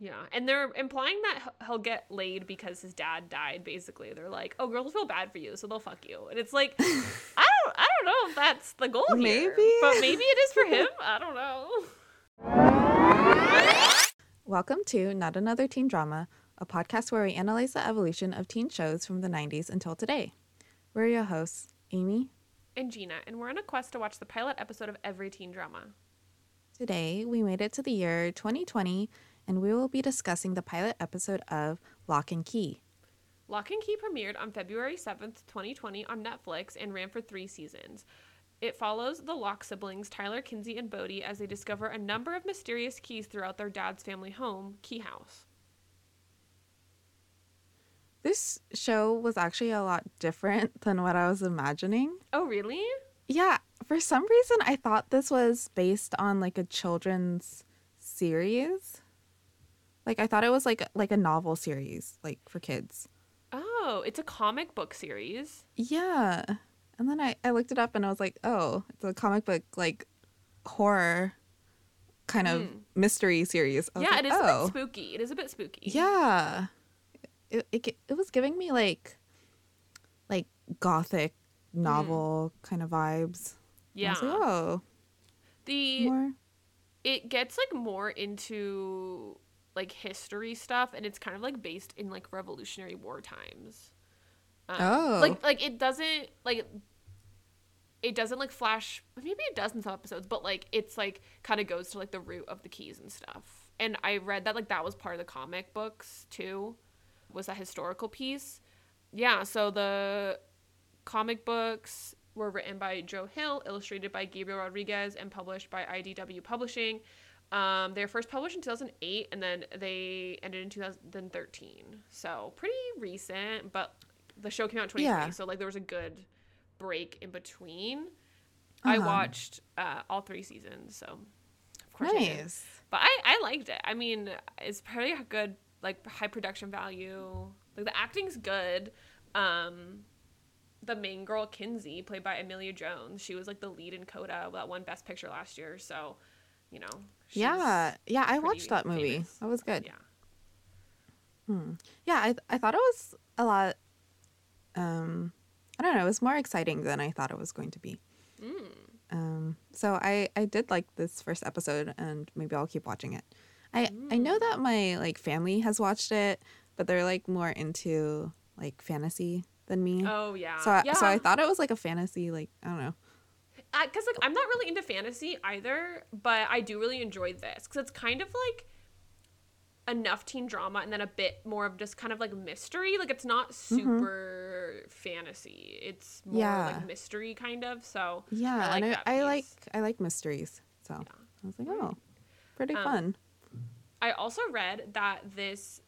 Yeah, and they're implying that he'll get laid because his dad died. Basically, they're like, "Oh, girls feel bad for you, so they'll fuck you." And it's like, I don't, I don't know if that's the goal here, Maybe. but maybe it is for him. I don't know. Welcome to Not Another Teen Drama, a podcast where we analyze the evolution of teen shows from the 90s until today. We're your hosts, Amy. And Gina, and we're on a quest to watch the pilot episode of every teen drama. Today, we made it to the year 2020, and we will be discussing the pilot episode of Locke and Key. Locke and Key premiered on February 7th, 2020 on Netflix and ran for three seasons. It follows the Locke siblings, Tyler, Kinsey, and Bode, as they discover a number of mysterious keys throughout their dad's family home, Key House. This show was actually a lot different than what I was imagining. Oh, really? Yeah, for some reason, I thought this was based on like a children's series. Like I thought it was like like a novel series, like for kids. Oh, it's a comic book series. Yeah. And then I, I looked it up and I was like, oh, it's a comic book like horror kind of Mm. mystery series. Yeah, like, it is a oh. bit spooky. It is a bit spooky. Yeah. It, it it was giving me like like gothic novel kind of vibes. I Yeah. was like, oh, the more it gets like more into like history stuff and it's kind of like based in like revolutionary war times um, Oh. like like it doesn't like it doesn't like flash maybe it does in some episodes but like it's like kind of goes to like the root of the keys and stuff and i read that like that was part of the comic books too was that historical piece yeah so the comic books were written by Joe Hill, illustrated by Gabriel Rodriguez, and published by IDW Publishing. Um, they were first published in 2008, and then they ended in 2013. So pretty recent, but the show came out in 2020, Yeah. so like there was a good break in between. I Uh-huh. watched uh, all three seasons, so of course I nice. But I, I liked it. I mean, it's pretty good, like high production value. Like the acting's good. Um, the main girl Kinsey, played by Emilia Jones, she was like the lead in Coda, that won Best Picture last year. So, you know, Yeah, yeah, I watched that movie. famous. That was good. yeah, Hmm. Yeah, I I thought it was a lot. Um, I don't know. It was more exciting than I thought it was going to be. mm. Um, so I I did like this first episode, and maybe I'll keep watching it. I I know that my like family has watched it, but they're like more into like fantasy than me. Oh yeah, so I, yeah. so I thought it was like a fantasy like I don't know. Because like I'm not really into fantasy either, but I do really enjoy this because it's kind of like enough teen drama and then a bit more of just kind of like mystery. Like it's not super fantasy; it's more Mm-hmm. Yeah. like mystery kind of. So Yeah, I like and I, I like. I like mysteries. So I was like, oh, pretty Um, fun. I also read that this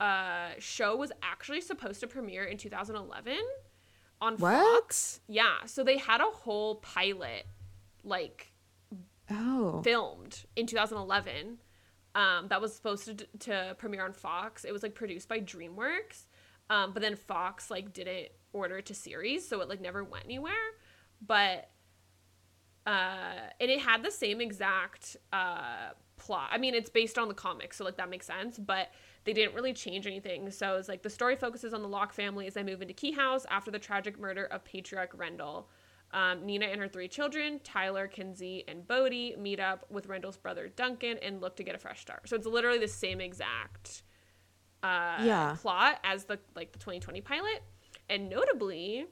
uh, show was actually supposed to premiere in 2011 on What? Fox. Yeah, so they had a whole pilot like Oh, filmed in 2011 um, that was supposed to, to premiere on Fox. It was like produced by DreamWorks, um, but then Fox like didn't order it to series, so it like never went anywhere. But uh, and it had the same exact uh, plot. I mean, it's based on the comics, so like that makes sense. But they didn't really change anything. So it's like the story focuses on the Locke family as they move into Key House after the tragic murder of patriarch Rendell. Um, Nina and her three children, Tyler, Kinsey, and Bode, meet up with Rendell's brother Duncan and look to get a fresh start. So it's literally the same exact uh, Yeah. plot as the like the 2020 pilot. And notably,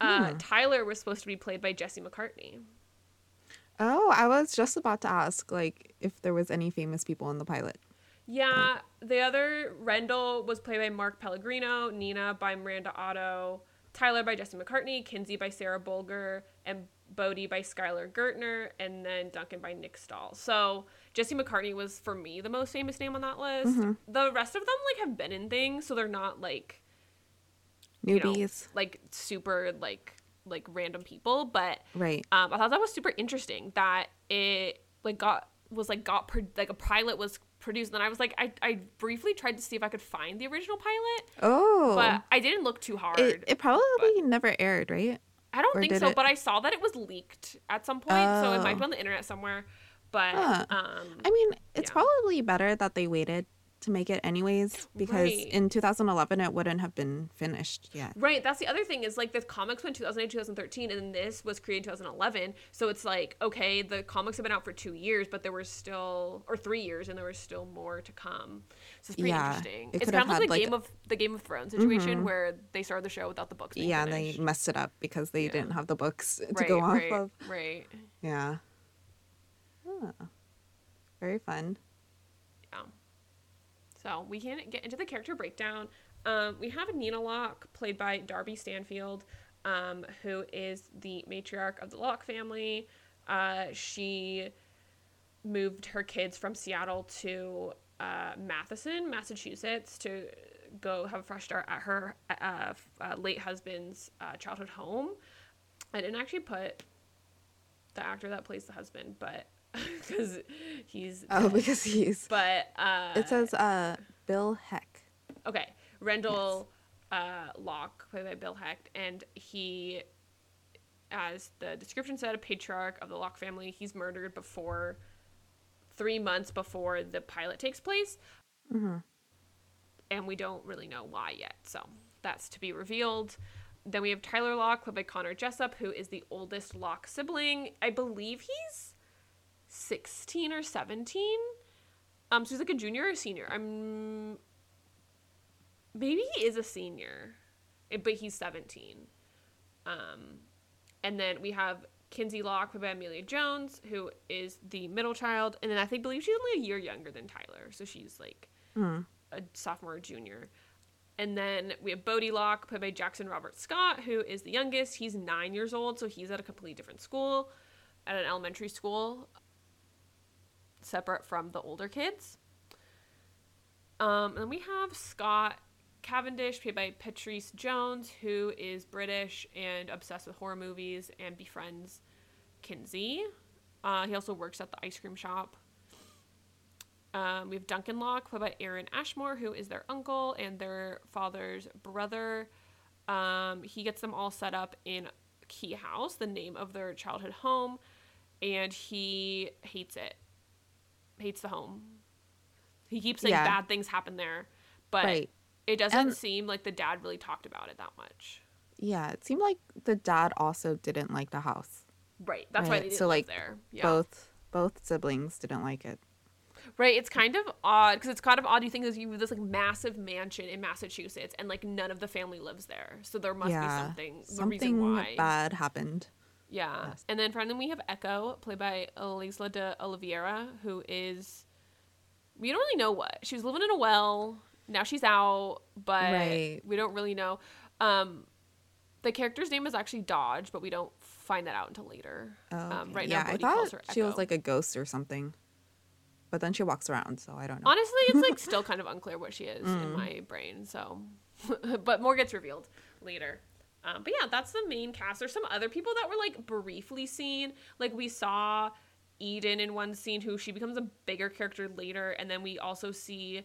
uh, Hmm. Tyler was supposed to be played by Jesse McCartney. oh, I was just about to ask like if there was any famous people in the pilot. Yeah, the other Rendell was played by Mark Pellegrino, Nina by Miranda Otto, Tyler by Jesse McCartney, Kinsey by Sarah Bolger, and Bode by Skylar Gaertner, and then Duncan by Nick Stahl. So Jesse McCartney was for me the most famous name on that list. The rest of them like have been in things, so they're not like you know, Newbies, like super like like random people, but right? um, I thought that was super interesting that it like got was like got pro- like a pilot was produced. And then I was like, I, I briefly tried to see if I could find the original pilot, Oh, but I didn't look too hard. it, it probably never aired, right? I don't or think so, it- but I saw that it was leaked at some point, so it might Oh. be on the internet somewhere. But Huh. um, I mean, it's Yeah. probably better that they waited to make it anyways because Right. in 2011 it wouldn't have been finished yet. Right, that's the other thing is like the comics went 2008, 2013, and then this was created 2011. So it's like, okay, the comics have been out for two years, but there was still, or three years, and there was still more to come. So it's pretty Yeah, interesting. it It's kind of like the like- Game of the Game of Thrones mm-hmm. situation where they started the show without the books. Being Yeah, and they messed it up because they Yeah. didn't have the books to right, go off right, of. right. Yeah. Huh. Very fun. So we can get into the character breakdown. Um, we have Nina Locke, played by Darby Stanchfield, um, who is the matriarch of the Locke family. Uh, she moved her kids from Seattle to uh, Matheson, Massachusetts, to go have a fresh start at her uh, uh, late husband's uh, childhood home. I didn't actually put the actor that plays the husband, but because he's Oh, because he's. but uh, It says uh, Bill Heck. okay, Rendell uh, Locke, played by Bill Heck, and he, as the description said, a patriarch of the Locke family. He's murdered before three months before the pilot takes place, mm-hmm. and we don't really know why yet. So that's to be revealed. Then we have Tyler Locke, played by Connor Jessup, who is the oldest Locke sibling. I believe he's 16 or 17. Um, so he's like a junior or a senior. I'm maybe he is a senior, eh, but he's 17. Um, and then we have Kinsey Locke, played by Emilia Jones, who is the middle child, and then I think believe she's only a year younger than Tyler, so she's like Hmm. a sophomore or junior. And then we have Bode Locke, played by Jackson Robert Scott, who is the youngest. He's nine years old, so he's at a completely different school, at an elementary school, separate from the older kids. Um, and we have Scott Cavendish, played by Petrice Jones, who is British and obsessed with horror movies and befriends Kinsey. Uh, he also works at the ice cream shop. Um, we have Duncan Locke, played by Aaron Ashmore, who is their uncle and their father's brother. Um, he gets them all set up in Key House, the name of their childhood home, and he hates it. Hates the home. He keeps saying Yeah. bad things happen there, but Right. it doesn't And- seem like the dad really talked about it that much. Yeah, it seemed like the dad also didn't like the house. Right. That's why Right, they didn't so, live like, there. Yeah. Both both siblings didn't like it. Right, it's kind of odd because it's kind of odd. You think there's you have this like massive mansion in Massachusetts, and like none of the family lives there, so there must be yeah, something. The something reason why. bad happened. Yeah, Yes. and then then we have Echo, played by Laysla de Oliveira, who is we don't really know what she was living in a well. Now she's out, but Right. we don't really know. Um, the character's name is actually Dodge, but we don't find that out until later. Oh, Um, right yeah, now, I Bode thought she was like a ghost or something, but then she walks around, so I don't know. Honestly, it's like still kind of unclear what she is in Mm. my brain. So, but more gets revealed later. Um, but yeah, that's the main cast. There's some other people that were like briefly seen. Like we saw Eden in one scene, who she becomes a bigger character later, and then we also see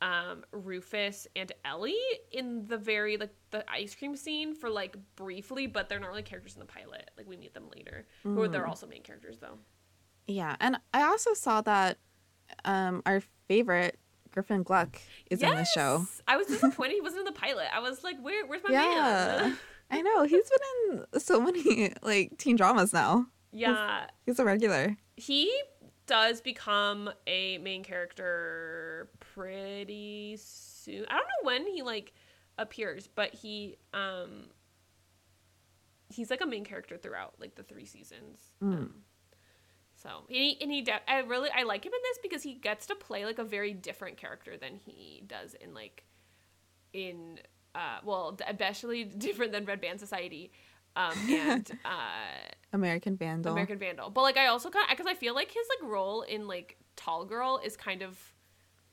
um, Rufus and Ellie in the very like the ice cream scene for like briefly, but they're not really characters in the pilot. Like we meet them later, who they're Mm. also main characters though. Yeah, and I also saw that um, our favorite Griffin Gluck is in the show. Yes! I was disappointed he wasn't in the pilot. I was like, where, where's my Yeah. man? I know he's been in so many like teen dramas now. yeah, He's a regular. he does become a main character pretty soon. I don't know when he like appears, but he um he's like a main character throughout like the three seasons. Mm. Um, so and he, and he de- I really I like him in this because he gets to play like a very different character than he does in like in uh well especially different than Red Band Society um and uh American Vandal. American Vandal. But like I also kind because I feel like his like role in like Tall Girl is kind of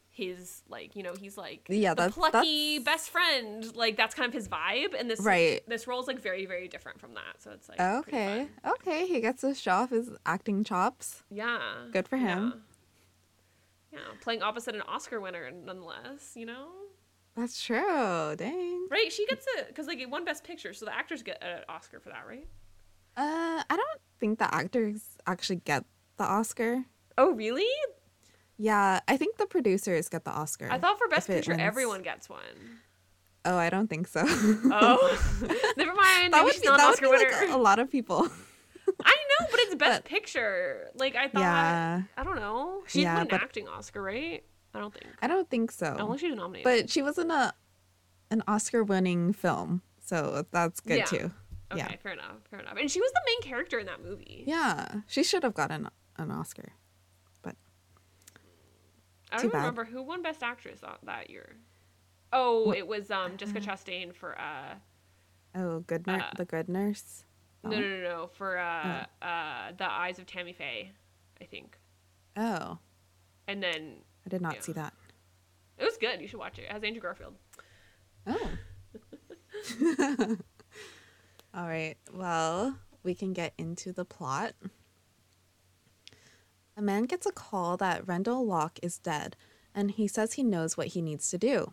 his like you know he's like Yeah, the that's- plucky that's- best friend like that's kind of his vibe and this Right. this role is like very very different from that so it's like Okay. Okay. He gets to show off his acting chops. yeah Good for him. yeah. yeah playing opposite an Oscar winner nonetheless you know That's true. Dang. right she gets it because like it won Best Picture so the actors get an Oscar for that right Uh, I don't think the actors actually get the Oscar. Oh, really? Yeah, I think the producers get the Oscar. I thought for Best Picture, wins. everyone gets one. Oh, I don't think so. Oh, never mind. that Maybe would be, that would Oscar be winner. like a, a lot of people. I know, but it's Best But- Picture. Like I thought. Yeah. I don't know. She Yeah, won an acting Oscar, right? I don't think. I don't think so. think she was nominated. But she was in a an Oscar-winning film, so that's good Yeah. too. okay, yeah. fair enough. Fair enough. And she was the main character in that movie. Yeah, she should have gotten an Oscar. But I don't too even bad. remember who won Best Actress that, year. Oh, What- it was um Jessica Chastain for uh Oh, good nur- Uh, the good nurse. no Oh. no no no for uh uh the Eyes of Tammy Faye, I think. Oh, And then I did not Yeah. see that. it was good. You should watch it. It has Andrew Garfield. Oh. All right. Well, we can get into the plot. A man gets a call that Rendell Locke is dead, and he says he knows what he needs to do.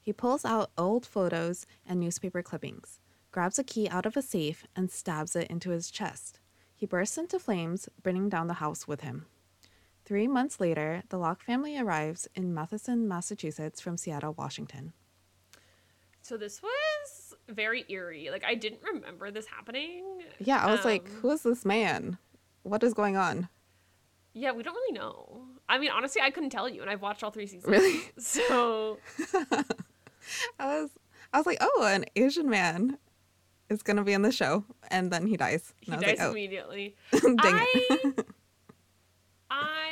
He pulls out old photos and newspaper clippings, grabs a key out of a safe, and stabs it into his chest. He bursts into flames, burning down the house with him. Three months later, the Locke family arrives in Matheson, Massachusetts from Seattle, Washington. So this was very eerie. Like I didn't remember this happening. Yeah, I was like, Um, who is this man? What is going on? Yeah, we don't really know. I mean, honestly, I couldn't tell you, and I've watched all three seasons. Really? So I was I was like, oh, an Asian man is gonna be in the show, and then he dies. he And I was dies like, oh, immediately. dang I, it. I,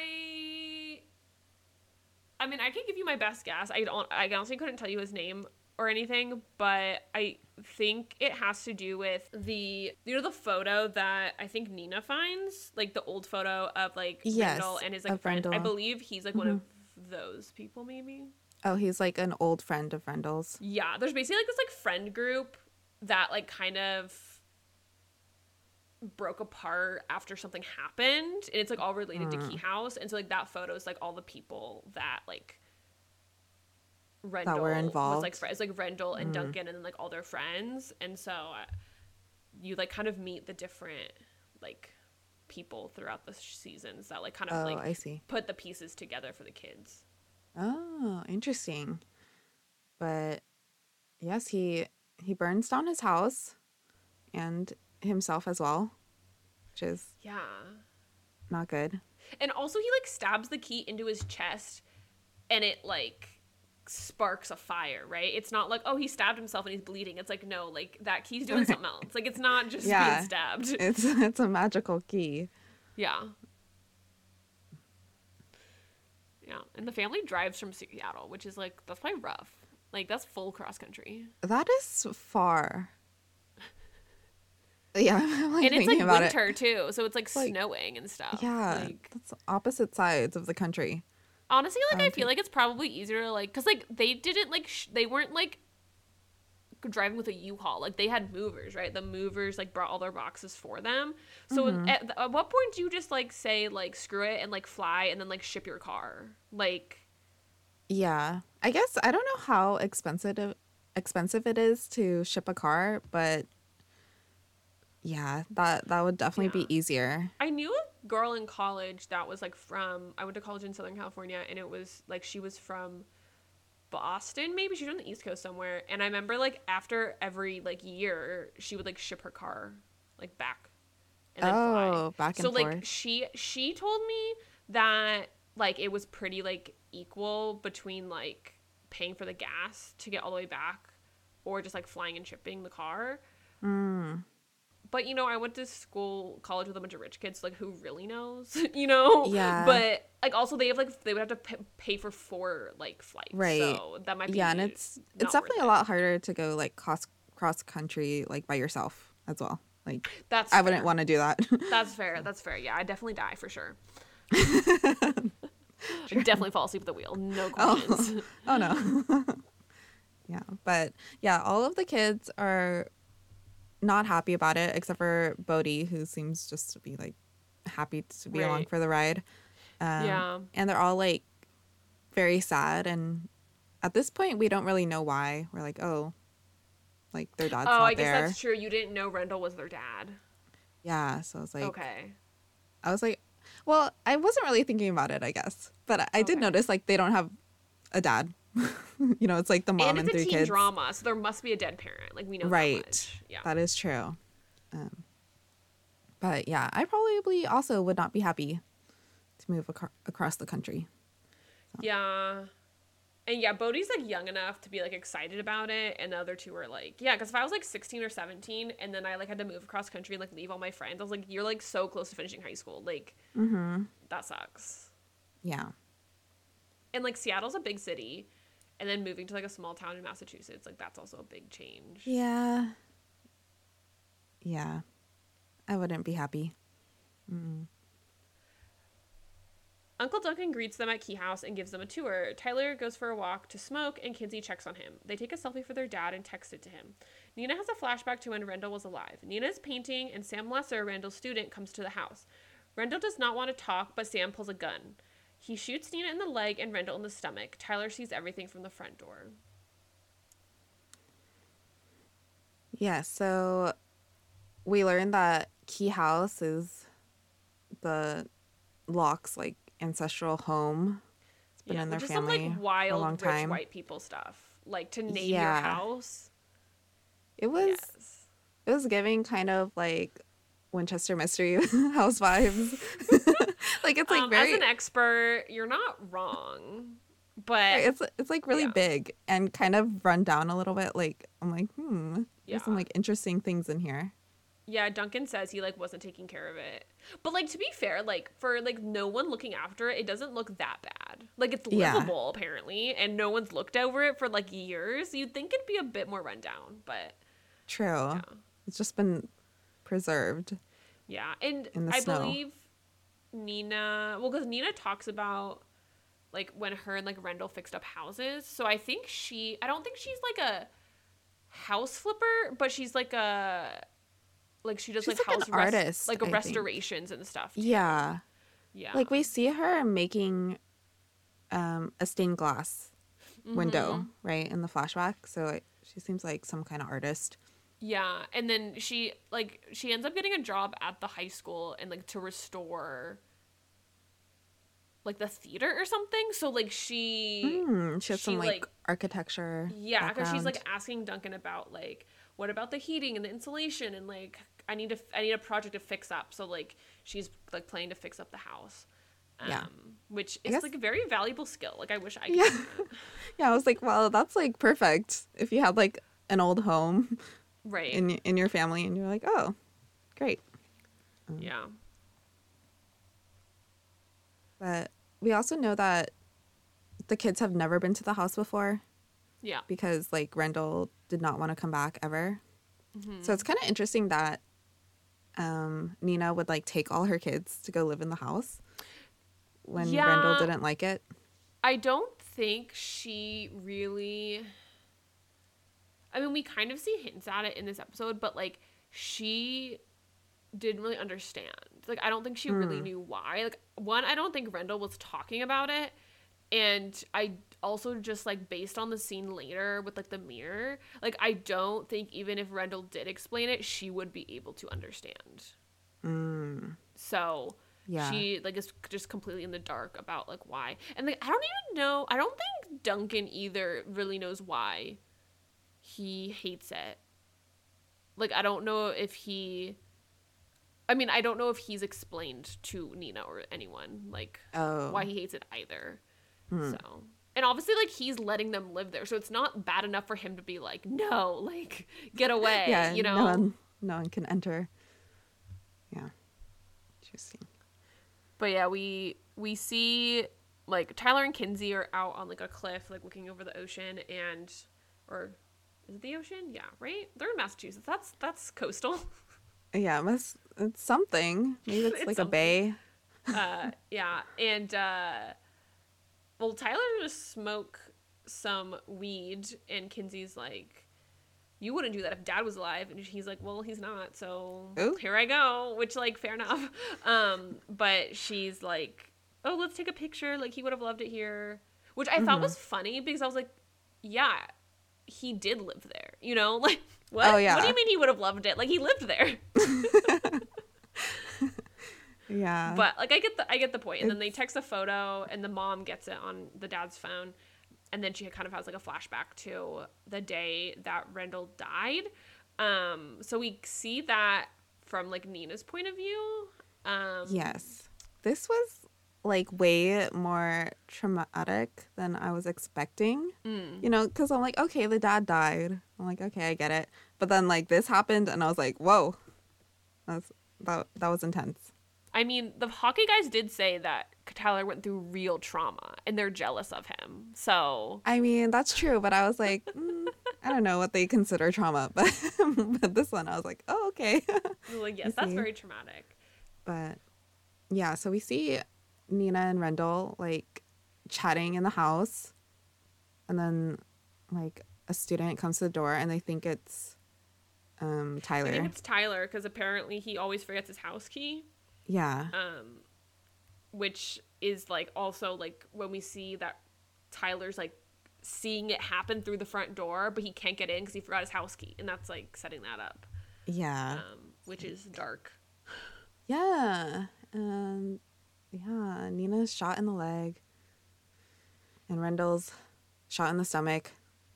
I mean, I can give you my best guess. I don't. I honestly couldn't tell you his name or anything, but I think it has to do with the you know the photo that I think Nina finds, like the old photo of like Yes, Rendell and his like friend. I believe he's like one of mm-hmm. those people, maybe. oh, he's like an old friend of Rendell's. Yeah, there's basically like this like friend group that like kind of broke apart after something happened and it's like all related to Key House and so like that photo is like all the people that like Rendell was like involved? fri- it's like Rendell and Duncan and then like all their friends and so uh, you like kind of meet the different like people throughout the sh- seasons that like kind of Oh, like I see. put the pieces together for the kids. Oh, interesting. But yes, he he burns down his house and himself as well, which is Yeah. not good. And also he like stabs the key into his chest and it like sparks a fire, right? It's not like, oh, he stabbed himself and he's bleeding. It's like, no, like that key's doing something else. Like it's not just Yeah. being stabbed. It's it's a magical key. Yeah. Yeah. And the family drives from Seattle, which is like that's probably rough. Like that's full cross country. That is far. Yeah, I'm like and it's like winter too, so it's like, Like, snowing and stuff. Yeah, Like that's opposite sides of the country. honestly, like I Um, feel like it's probably easier to like cuz like they didn't like sh- they weren't like driving with a U-Haul. Like they had movers, right? The movers like brought all their boxes for them. So Mm-hmm. at, at what point do you just like say like screw it and like fly and then like ship your car? Like Yeah, I guess I don't know how expensive expensive it is to ship a car, but yeah, that that would definitely Yeah. be easier. I knew a girl in college that was like from I went to college in Southern California and it was like she was from Boston maybe she was on the East Coast somewhere and I remember like after every like year she would like ship her car like back and then fly. Oh, back and so like she she told me that like it was pretty like equal between like paying for the gas to get all the way back or just like flying and shipping the car Mm. But you know i went to school college with a bunch of rich kids like who really knows you know Yeah. but like also they have like they would have to pay, pay for four like flights Right. so that might be Yeah, and it's it's definitely it. a lot harder to go like cross cross country like by yourself as well. Like that's I wouldn't want to do that. that's fair that's fair yeah i definitely die for sure definitely fall asleep at the wheel no oh. questions oh no. yeah, but yeah, all of the kids are not happy about it except for Bode, who seems just to be like happy to be along for the ride. Um, Yeah. and they're all like very sad, and at this point, we don't really know why. We're like, oh, like their dad's oh i guess there. that's true you didn't know rendell was their dad Yeah, so I was like, okay I was like, Well, I wasn't really thinking about it, I guess, but I, I did Okay. notice like they don't have a dad. you know, it's like the mom and and, it's a three teen kids. drama, so there must be a dead parent. Like we know that right. much. Yeah. That is true. Um, but yeah, I probably also would not be happy to move acro- across the country. Yeah. And yeah, Bode's like young enough to be like excited about it, and the other two are like, yeah, because if I was like 16 or 17 and then I like had to move across country and like leave all my friends, I was like, you're like so close to finishing high school. Like, Mm-hmm. that sucks. Yeah. And like Seattle's a big city, and then moving to like a small town in Massachusetts, like that's also a big change. Yeah. Yeah. I wouldn't be happy. Mm. Uncle Duncan greets them at Key House and gives them a tour. Tyler goes for a walk to smoke, and Kinsey checks on him. They take a selfie for their dad and text it to him. Nina has a flashback to when Rendell was alive. Nina is painting, and Sam Lesser, Rendell's student, comes to the house. Rendell does not want to talk, but Sam pulls a gun. He shoots Nina in the leg and Rendell in the stomach. Tyler sees everything from the front door. Yeah, so we learned that Key House is the Locke's like ancestral home. It's been in their is family some like for a wild long rich time. white people stuff. Like to name Yeah. your house. It was Yes. it was giving kind of like Winchester Mystery House vibes. like it's like um, very as an expert, you're not wrong, but it's it's like really Yeah. big and kind of run down a little bit. Like I'm like, hmm, there's some like interesting things in here. Yeah, Duncan says he like wasn't taking care of it. But like to be fair, like for like no one looking after it, it doesn't look that bad. Like it's Yeah. livable apparently, and no one's looked over it for like years. You'd think it'd be a bit more rundown, but True. yeah. It's just been preserved. Yeah, and I snow. believe Nina, well, because Nina talks about like when her and like Rendell fixed up houses. So I think she, I don't think she's like a house flipper, but she's like a like she does She's like, like house rest- artist, like I think. restorations and stuff. too. Yeah. yeah. Like we see her making um a stained glass window, Mm-hmm. right, in the flashback. So it, she seems like some kind of artist. Yeah, and then she like she ends up getting a job at the high school and like to restore like the theater or something. So like she Hmm, she has some like, like- architecture. Yeah, because she's like asking Duncan about like what about the heating and the insulation and like I need to I need a project to fix up. So like she's like planning to fix up the house. Um, Yeah. which is guess- like a very valuable skill. Like I wish I could. Yeah. Yeah, I was like, well, that's like perfect. If you had like an old home Right. in in your family, and you're like, oh, great. yeah. But we also know that the kids have never been to the house before Yeah. because like Rendell did not want to come back ever. Mm-hmm. So it's kind of interesting that um, Nina would like take all her kids to go live in the house when Yeah. Rendell didn't like it. I don't think she really. I mean, we kind of see hints at it in this episode, but like she didn't really understand. Like, I don't think she really Hmm. knew why. Like, one, I don't think Rendell was talking about it, and I also just like based on the scene later with like the mirror, like I don't think even if Rendell did explain it, she would be able to understand. Mm, So yeah. she like is just completely in the dark about like why and like i don't even know i don't think duncan either really knows why he hates it like i don't know if he i mean i don't know if he's explained to nina or anyone like oh. why he hates it either Hmm. so and obviously like he's letting them live there so it's not bad enough for him to be like no like get away yeah, you know no one, no one can enter. Yeah. Interesting. But yeah, we we see like Tyler and Kinsey are out on like a cliff, like looking over the ocean, and or is it the ocean? Yeah, right. They're in Massachusetts. That's that's coastal. Yeah, it must, it's something. Maybe it's, It's like something. a bay. uh, yeah, and uh, well, Tyler gonna smoke some weed, and Kinsey's like. You wouldn't do that if dad was alive. And he's like, well, he's not. So Ooh. here I go, which like fair enough. Um, but she's like, oh, let's take a picture. Like he would have loved it here, which I thought Mhm. was funny because I was like, yeah, he did live there. You know, like what? Oh, What do you mean he would have loved it? Like he lived there. Yeah. But like I get the I get the point. And then they text a photo and the mom gets it on the dad's phone. And then she kind of has like a flashback to the day that Rendell died. Um so we see that from like Nina's point of view. Um yes. This was like way more traumatic than I was expecting. mm, You know, because I'm like, okay, the dad died. I'm like, okay, I get it. But then like this happened, and I was like, whoa, that's that that was intense. I mean, the hockey guys did say that Tyler went through real trauma and they're jealous of him. So I mean, that's true, but I was like, mm, I don't know what they consider trauma, but but this one, I was like, oh, okay. like yes, that's very traumatic. but yeah, so we see Nina and Rendell like chatting in the house, and then like a student comes to the door, and they think it's um Tyler. I think it's Tyler because apparently he always forgets his house key. yeah, um which is like also like when we see that tyler's like seeing it happen through the front door but he can't get in because he forgot his house key and that's like setting that up. Yeah, um which is dark. Yeah, and yeah. Nina's shot in the leg, and Rendell's shot in the stomach,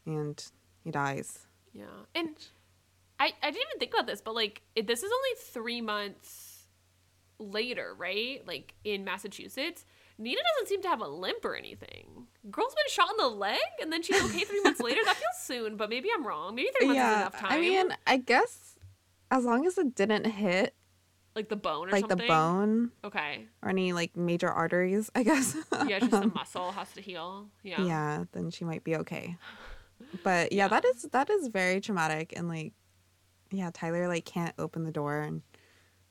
and he dies. yeah and i i didn't even think about this but like it, this is only three months later right? Like in massachusetts. Nina doesn't seem to have a limp or anything. Girl's been shot in the leg and then she's okay three months later? That feels soon but maybe i'm wrong. Maybe three months is enough time. I mean, I guess as long as it didn't hit like the bone or something like something the bone okay or any like major arteries, I guess. yeah, just the muscle has to heal. Yeah. yeah, then she might be okay. But yeah, that is that is very traumatic and like yeah, Tyler like can't open the door and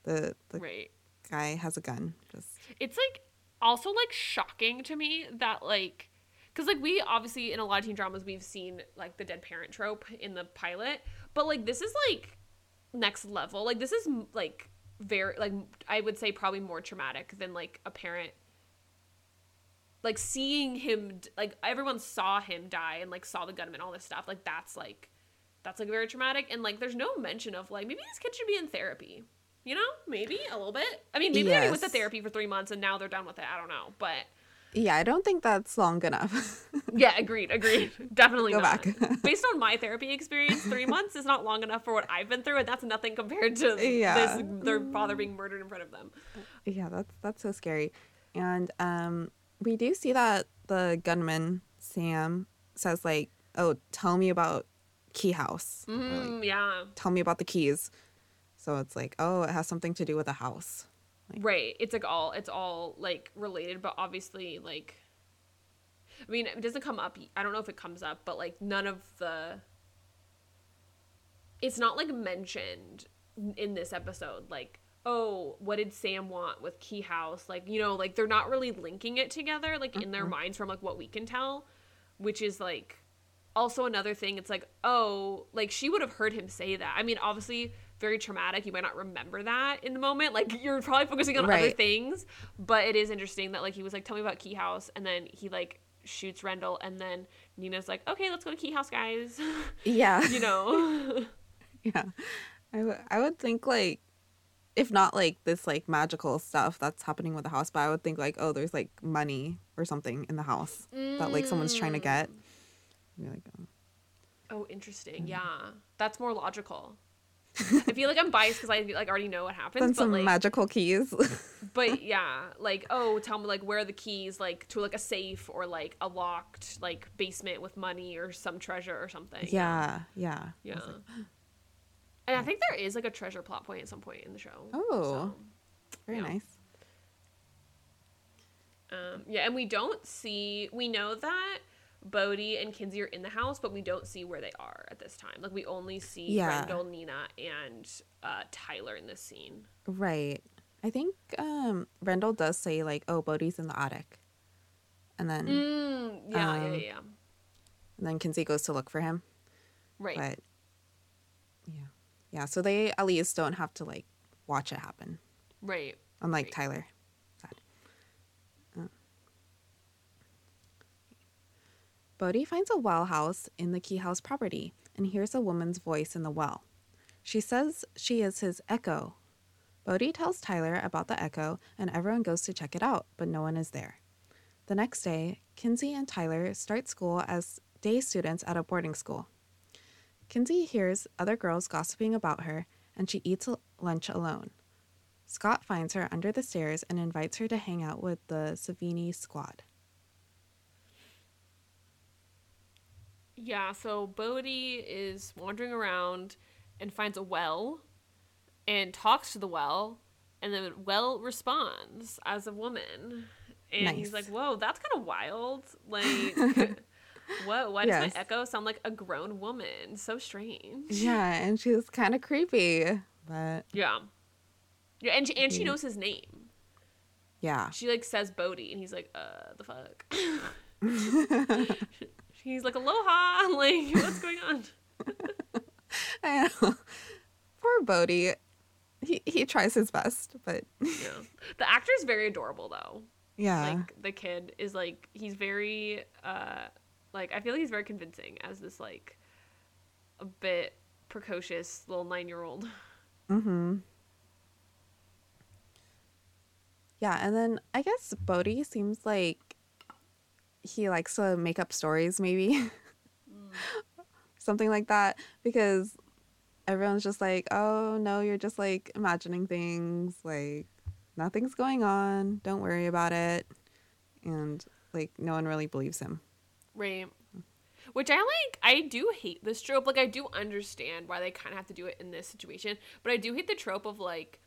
the the Right. guy has a gun. Just It's like also like shocking to me that like because like we obviously in a lot of teen dramas we've seen like the dead parent trope in the pilot, but like this is like next level. Like this is like very like I would say probably more traumatic than like a parent like seeing him like everyone saw him die and like saw the gunman all this stuff like that's like that's like very traumatic. And like there's no mention of like maybe this kid should be in therapy you know? Maybe a little bit. I mean maybe they went to therapy for three months and now they're done with it. I don't know. But yeah, I don't think that's long enough. yeah agreed agreed definitely Go not back. based on my therapy experience three months is not long enough for what i've been through and that's nothing compared to Yeah. this their father being murdered in front of them yeah, that's that's so scary. And um we do see that the gunman Sam says like, "Oh, tell me about Key House." Or, like, mm, yeah tell me about the keys. So it's like, oh, it has something to do with a house. Right. It's like all it's all like related but obviously like i mean it doesn't come up i don't know if it comes up but like none of the it's not like mentioned in this episode like oh what did sam want with key house? Like you know like they're not really linking it together like in their mm-hmm. minds from like what we can tell which is like also another thing it's like oh like she would have heard him say that. I mean obviously very traumatic. You might not remember that in the moment. Like you're probably focusing on other things but it is interesting that like he was like tell me about key house and then he like shoots rendell and then nina's like okay let's go to key house guys. Yeah. you know? Yeah. I would I would think like if not like this like magical stuff that's happening with the house, but I would think like, oh, there's like money or something in the house that like someone's trying to get. Mm. Be like, oh. oh interesting. Yeah. That's more logical i feel like i'm biased because i like already know what happens then but some like magical keys. but yeah like oh tell me like where are the keys like to like a safe or like a locked like basement with money or some treasure or something yeah, yeah. Yeah like, and i think there is like a treasure plot point at some point in the show Oh. Very yeah. nice. um yeah and we don't see we know that Bode and Kinsey are in the house, but we don't see where they are at this time. Like we only see Yeah. Rendell, Nina, and uh, Tyler in this scene. Right. I think um Rendell does say like, oh, Bode's in the attic. And then Mm, yeah, yeah, Um, yeah, yeah. and then Kinsey goes to look for him. Right. But yeah. Yeah. So they at least don't have to like watch it happen. Right. Unlike Right. Tyler. Sad. Uh. Bode finds a well house in the Key House property and hears a woman's voice in the well. She says she is his echo. Bode tells Tyler about the echo, and everyone goes to check it out, but no one is there. The next day, Kinsey and Tyler start school as day students at a boarding school. Kinsey hears other girls gossiping about her, and she eats lunch alone. Scott finds her under the stairs and invites her to hang out with the Savini squad. Yeah, so Bode is wandering around and finds a well and talks to the well, and the well responds as a woman. And Nice. he's like, Whoa, that's kind of wild. Like, whoa, why does Yes. my echo sound like a grown woman? So strange. Yeah, and she's kind of creepy, but Yeah. Yeah, and she, and she knows his name. yeah. She like says Bode, and he's like, uh, the fuck. he's like, aloha, like, what's going on? I know. Poor Bode. He he tries his best, but Yeah. The actor's very adorable though. yeah. Like the kid is like he's very uh like I feel like he's very convincing as this like a bit precocious little nine year old. mm-hmm. Yeah, and then I guess Bode seems like he likes to make up stories, maybe. Mm. Something like that. Because everyone's just like, oh, no, you're just like imagining things. Like, nothing's going on. Don't worry about it. And like, no one really believes him. Right. Which I like I do hate this trope. Like I do understand why they kinda have to do it in this situation, but I do hate the trope of like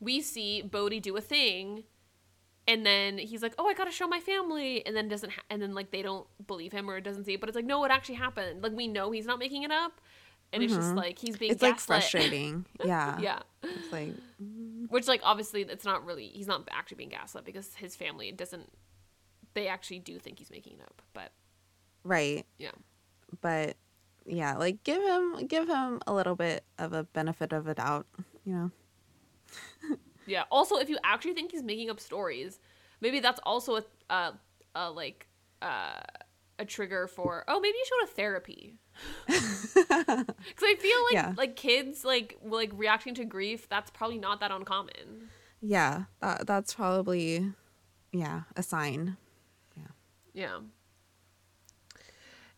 we see Bode do a thing and then he's like, "Oh, I got to show my family." And then doesn't ha- and then like they don't believe him or it doesn't see it, but it's like, "No, it actually happened." Like we know he's not making it up. And it's just Mhm. like he's being It's like frustrating. Yeah. yeah. It's like, Which like obviously it's not really he's not actually being gaslit because his family doesn't they actually do think he's making it up. But right. yeah. But yeah, like give him give him a little bit of a benefit of a doubt, you know. Yeah. Also, if you actually think he's making up stories, maybe that's also a, uh, uh, like uh, a trigger for oh maybe you should go to therapy. Because I feel like Yeah. like kids like like reacting to grief that's probably not that uncommon. Yeah, that, that's probably yeah, a sign. Yeah. Yeah.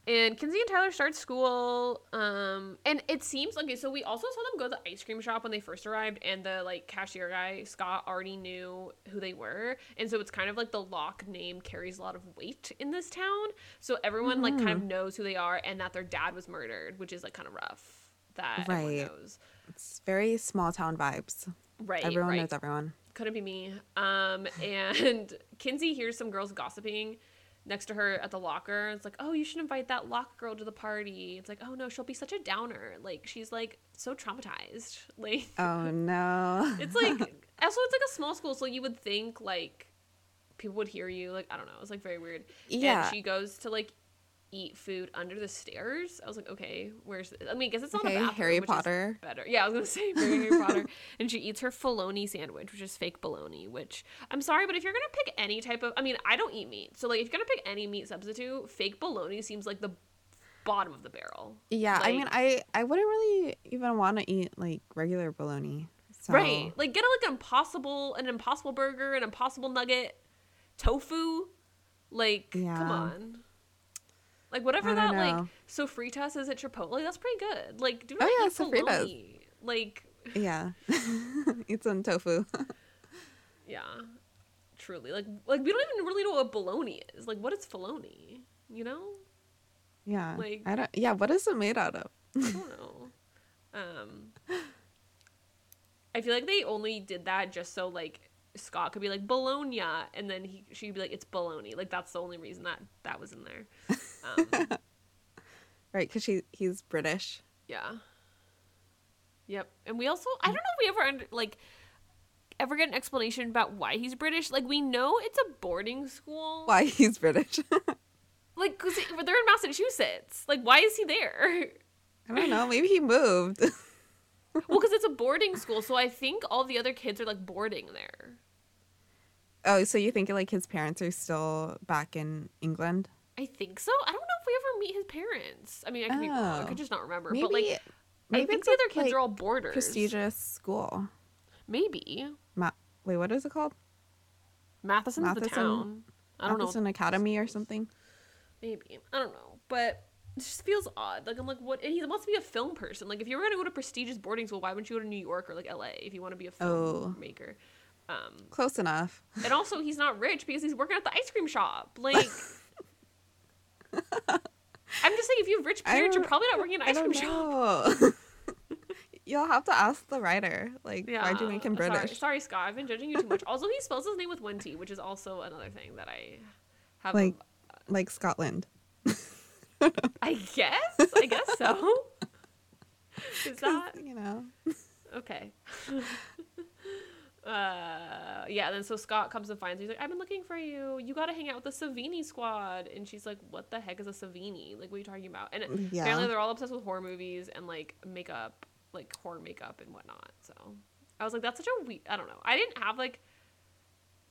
And Kinsey and Tyler start school, um, and it seems okay. So we also saw them go to the ice cream shop when they first arrived, and the like cashier guy Scott already knew who they were, and so it's kind of like the Locke name carries a lot of weight in this town. So everyone like kind of knows who they are, and that their dad was murdered, which is like kind of rough. That everyone Right. knows, It's very small town vibes. right? Everyone right. knows everyone. couldn't be me. Um, and Kinsey hears some girls gossiping next to her at the locker. It's like, oh, you should invite that Locke girl to the party. It's like, oh no, she'll be such a downer. Like she's like so traumatized. Like Oh no. it's like also it's like a small school, so you would think like people would hear you. Like I don't know, it's like very weird. Yeah. And she goes to like eat food under the stairs. I was like, okay, where's? This? I mean, I guess it's not Okay, a bathroom. Harry Potter. better. Yeah, I was gonna say very Harry Potter. And she eats her bologna sandwich, which is fake bologna. Which I'm sorry, but if you're gonna pick any type of, I mean, I don't eat meat, so like if you're gonna pick any meat substitute, fake bologna seems like the bottom of the barrel. yeah, I mean I I wouldn't really even want to eat like regular bologna. So, Right. Like get a, like an impossible an impossible burger, an impossible nugget, tofu. Like come on. Like whatever that don't like know. sofritas is at Chipotle, that's pretty good. Like do Oh, not yeah, eat sofritas. bologna. Like Yeah. eat some tofu. yeah. Truly. Like like we don't even really know what bologna is. Like what is bologna? You know? yeah. Like- I don't yeah, what is it made out of? I don't know. Um I feel like they only did that just so like Scott could be like Bologna, and then he she'd be like it's bologna. Like that's the only reason that that was in there. Um, Right, she he's British. yeah. Yep. And we also I don't know if we ever under, like ever get an explanation about why he's British. Like we know it's a boarding school. Why he's British? Like cuz they're in Massachusetts. Like why is he there? I don't know, maybe he moved. well, cuz it's a boarding school, so I think all the other kids are like boarding there. oh, so you think like his parents are still back in England? I think so. I don't know if we ever meet his parents. I mean, I could be wrong. I Oh. could just not remember. Maybe but like, maybe I think the other kids like, are all boarders. prestigious school. Maybe Ma- Wait, what is it called? Matheson's the Matheson- town. I don't know. Matheson Academy or something. Maybe I don't know, but it just feels odd. Like I'm like, what? And he wants to be a film person. Like if you were gonna go to prestigious boarding school, why wouldn't you go to New York or like L.A. if you want to be a Oh. filmmaker? Um, Close enough. and also he's not rich because he's working at the ice cream shop. Like. I'm just saying, if you have rich parents, you're probably not working in an ice cream shop. You'll have to ask the writer. Like, why'd you make him British? Sorry, Scott. I've been judging you too much. Also, he spells his name with one T, which is also another thing that I have. Like, uh, like Scotland. I guess. I guess so. Is that You know. okay? Uh, yeah. Then so Scott comes and finds her. He's like, "I've been looking for you. You got to hang out with the Savini squad." And she's like, "What the heck is a Savini? Like, what are you talking about?" And Yeah. apparently, they're all obsessed with horror movies and like makeup, like horror makeup and whatnot. So I was like, "That's such a we." I don't know. I didn't have like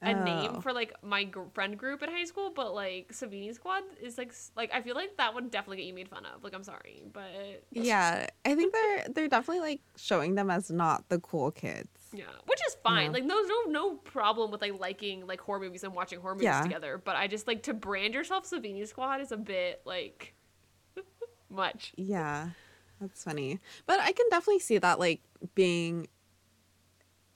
a name Oh. for like my gr- friend group in high school, but like Savini Squad is like s- like I feel like that would definitely get you made fun of. Like I'm sorry, but Yeah, I think they're they're definitely like showing them as not the cool kids. Yeah, which is fine. Yeah. Like no no no problem with like liking like horror movies and watching horror movies Yeah. together. But I just like to brand yourself Savini Squad is a bit like much. Yeah, that's funny. But I can definitely see that like being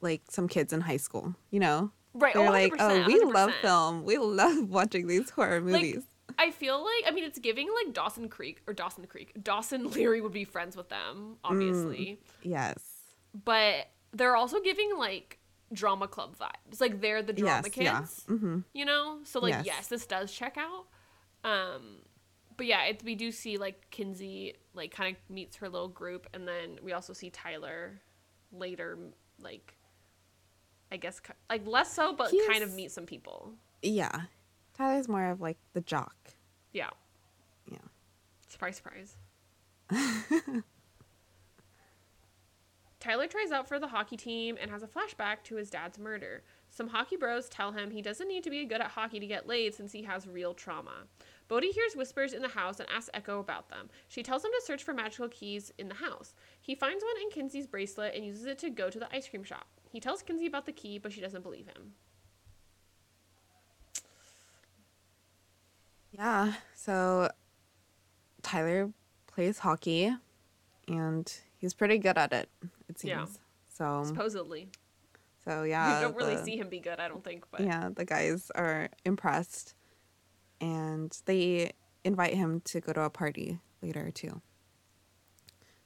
like some kids in high school. You know, Right. Oh, they're like, 100%, oh, we love 100%. film. We love watching these horror Like, movies. I feel like I mean it's giving like Dawson Creek or Dawson Creek. Dawson Leery would be friends with them, obviously. Mm. yes. but they're also giving like drama club vibes. Like they're the drama Yes. Yeah. kids, hmm you know. So like Yes. yes. this does check out. Um, but yeah, it, we do see like Kinsey like kind of meets her little group, and then we also see Tyler later, like I guess like less so, but He kind of meet some people. Yeah. Tyler's more of like the jock. Yeah. Yeah. Surprise, surprise. Tyler tries out for the hockey team and has a flashback to his dad's murder. Some hockey bros tell him he doesn't need to be good at hockey to get laid since he has real trauma. Bode hears whispers in the house and asks Echo about them. She tells him to search for magical keys in the house. He finds one in Kinsey's bracelet and uses it to go to the ice cream shop. He tells Kinsey about the key, but she doesn't believe him. Yeah. So Tyler plays hockey and he's pretty good at it, it seems. Yeah. So Supposedly. so yeah. we don't really the- see him be good, I don't think, but Yeah, the guys are impressed and they invite him to go to a party later too.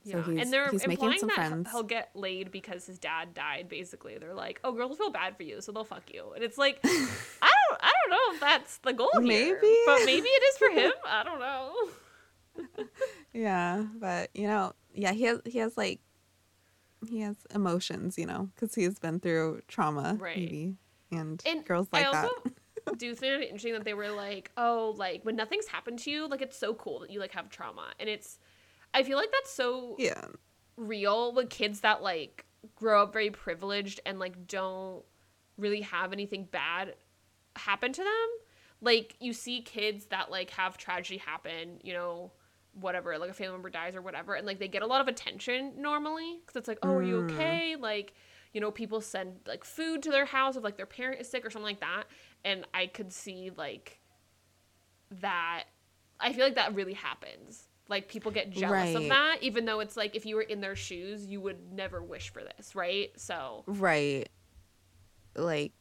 So Yeah, he's- and they're he's making implying some that friends. he'll get laid because his dad died. Basically, they're like, "Oh, girls feel bad for you, so they'll fuck you." And it's like, I don't, I don't know if that's the goal here, Maybe. but maybe it is for him. I don't know. Yeah, but you know, yeah, he has he has like he has emotions, you know, because he's been through trauma, Right. maybe, and, And girls like I also that. do find it interesting that they were like, "Oh, like when nothing's happened to you, like it's so cool that you like have trauma," and it's, I feel like that's so Yeah, real with kids that like grow up very privileged and like don't really have anything bad happen to them. Like you see kids that like have tragedy happen, you know, whatever, like a family member dies or whatever, and like they get a lot of attention normally because it's like, oh, are you Mm. okay? Like, you know, people send like food to their house if like their parent is sick or something like that, and I could see like that. I feel like that really happens. Like people get jealous of that, even though it's like if you were in their shoes, you would never wish for this, right? So right. Like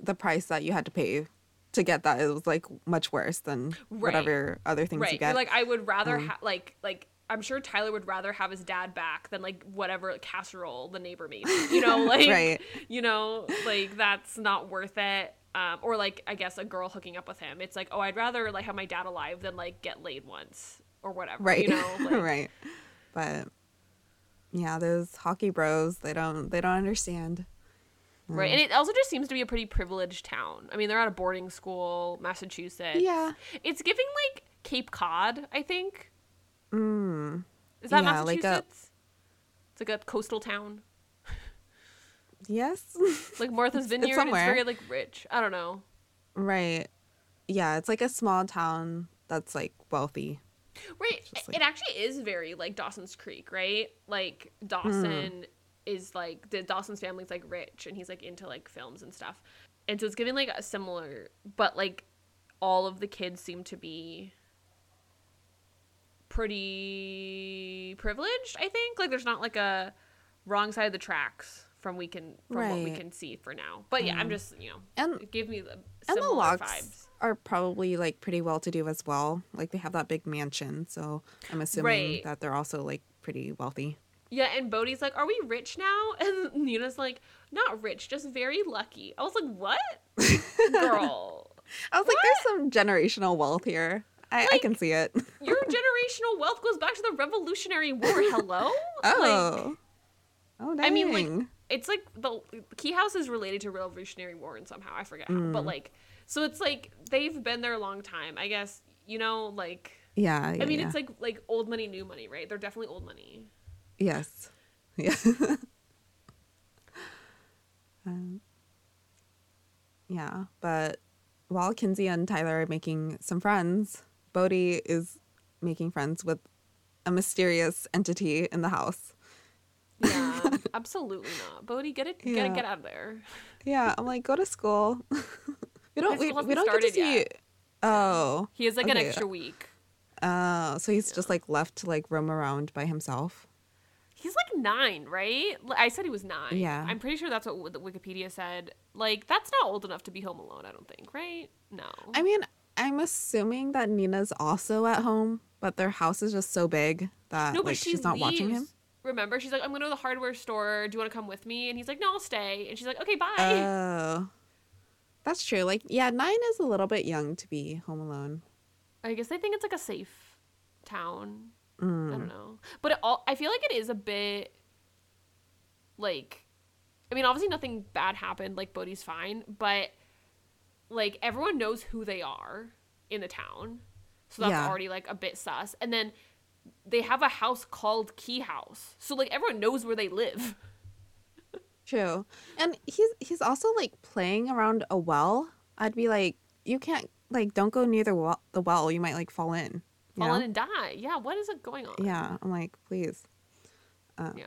the price that you had to pay to get that it was like much worse than Right. whatever other things right, you You're get. like I would rather Um, ha- like like I'm sure Tyler would rather have his dad back than like whatever casserole the neighbor made. You know, like Right. you know, like that's not worth it. Um, or like I guess a girl hooking up with him. It's like, oh, I'd rather like have my dad alive than like get laid once or whatever. right, You know, like, right. But yeah, those hockey bros, they don't they don't understand. Right. Mm. And it also just seems to be a pretty privileged town. I mean, they're at a boarding school, Massachusetts. Yeah. It's giving like Cape Cod, I think. Mm. Is that Yeah, like Massachusetts? a- It's like a coastal town. Yes. Like Martha's It's- it's Vineyard. It's, somewhere. very like rich. I don't know. right. Yeah, it's like a small town that's like wealthy. Right. just it actually is very like Dawson's Creek, right? Like Dawson is like the Dawson's family's like rich and he's like into like films and stuff. And so it's giving like a similar but like all of the kids seem to be pretty privileged, I think. Like there's not like a wrong side of the tracks from we can from what we can see for now. But yeah, I'm just, you know, And it gave me the and the similar Lockes vibes. are probably like pretty well to do as well. Like they have that big mansion, so I'm assuming Right. that they're also like pretty wealthy. Yeah, and Bode's like, "Are we rich now?" And Nina's like, "Not rich, just very lucky." I was like, "What, girl? I was like, there's some generational wealth here. I, I can see it. Your generational wealth goes back to the Revolutionary War. Hello? Like, oh. oh, dang. I mean, like, it's like the Key House is related to Revolutionary War and somehow I forget how, Mm. but like, so it's like they've been there a long time. I guess you know, like, yeah, yeah. I mean, yeah. it's like like old money, new money, right? They're definitely old money. Yes. Yeah. um, yeah, but while Kinsey and Tyler are making some friends, Bode is making friends with a mysterious entity in the house. Yeah, absolutely not. Bode, get it, Yeah. gotta get out of there. Yeah, I'm like, go to school. we don't. We, we don't get to see. yet. Oh, He has like an extra week. oh, so he's just like left to like roam around by himself. He's like nine, right? I said he was nine. Yeah. I'm pretty sure that's what w- the Wikipedia said. Like, that's not old enough to be home alone, I don't think, right? No. I mean, I'm assuming that Nina's also at home, but their house is just so big that no, but like she she's not watching him. Remember, she's like, I'm going to the hardware store. Do you want to come with me? And he's like, No, I'll stay. And she's like, Okay, bye. Oh, that's true. Like, yeah, nine is a little bit young to be home alone. I guess they think it's like a safe town. I Mm. don't know. But it all, I feel like it is a bit like, I mean, obviously nothing bad happened. Like, Bode's fine. But, like, everyone knows who they are in the town. So that's Yeah. already, like, a bit sus. And then they have a house called Key House. So, like, everyone knows where they live. True, and he's he's also like playing around a well. I'd be like, you can't like don't go near the well. The well, you might like fall in. Fall in and die. Yeah, what is it going on? Yeah, I'm like, please. Um, yeah.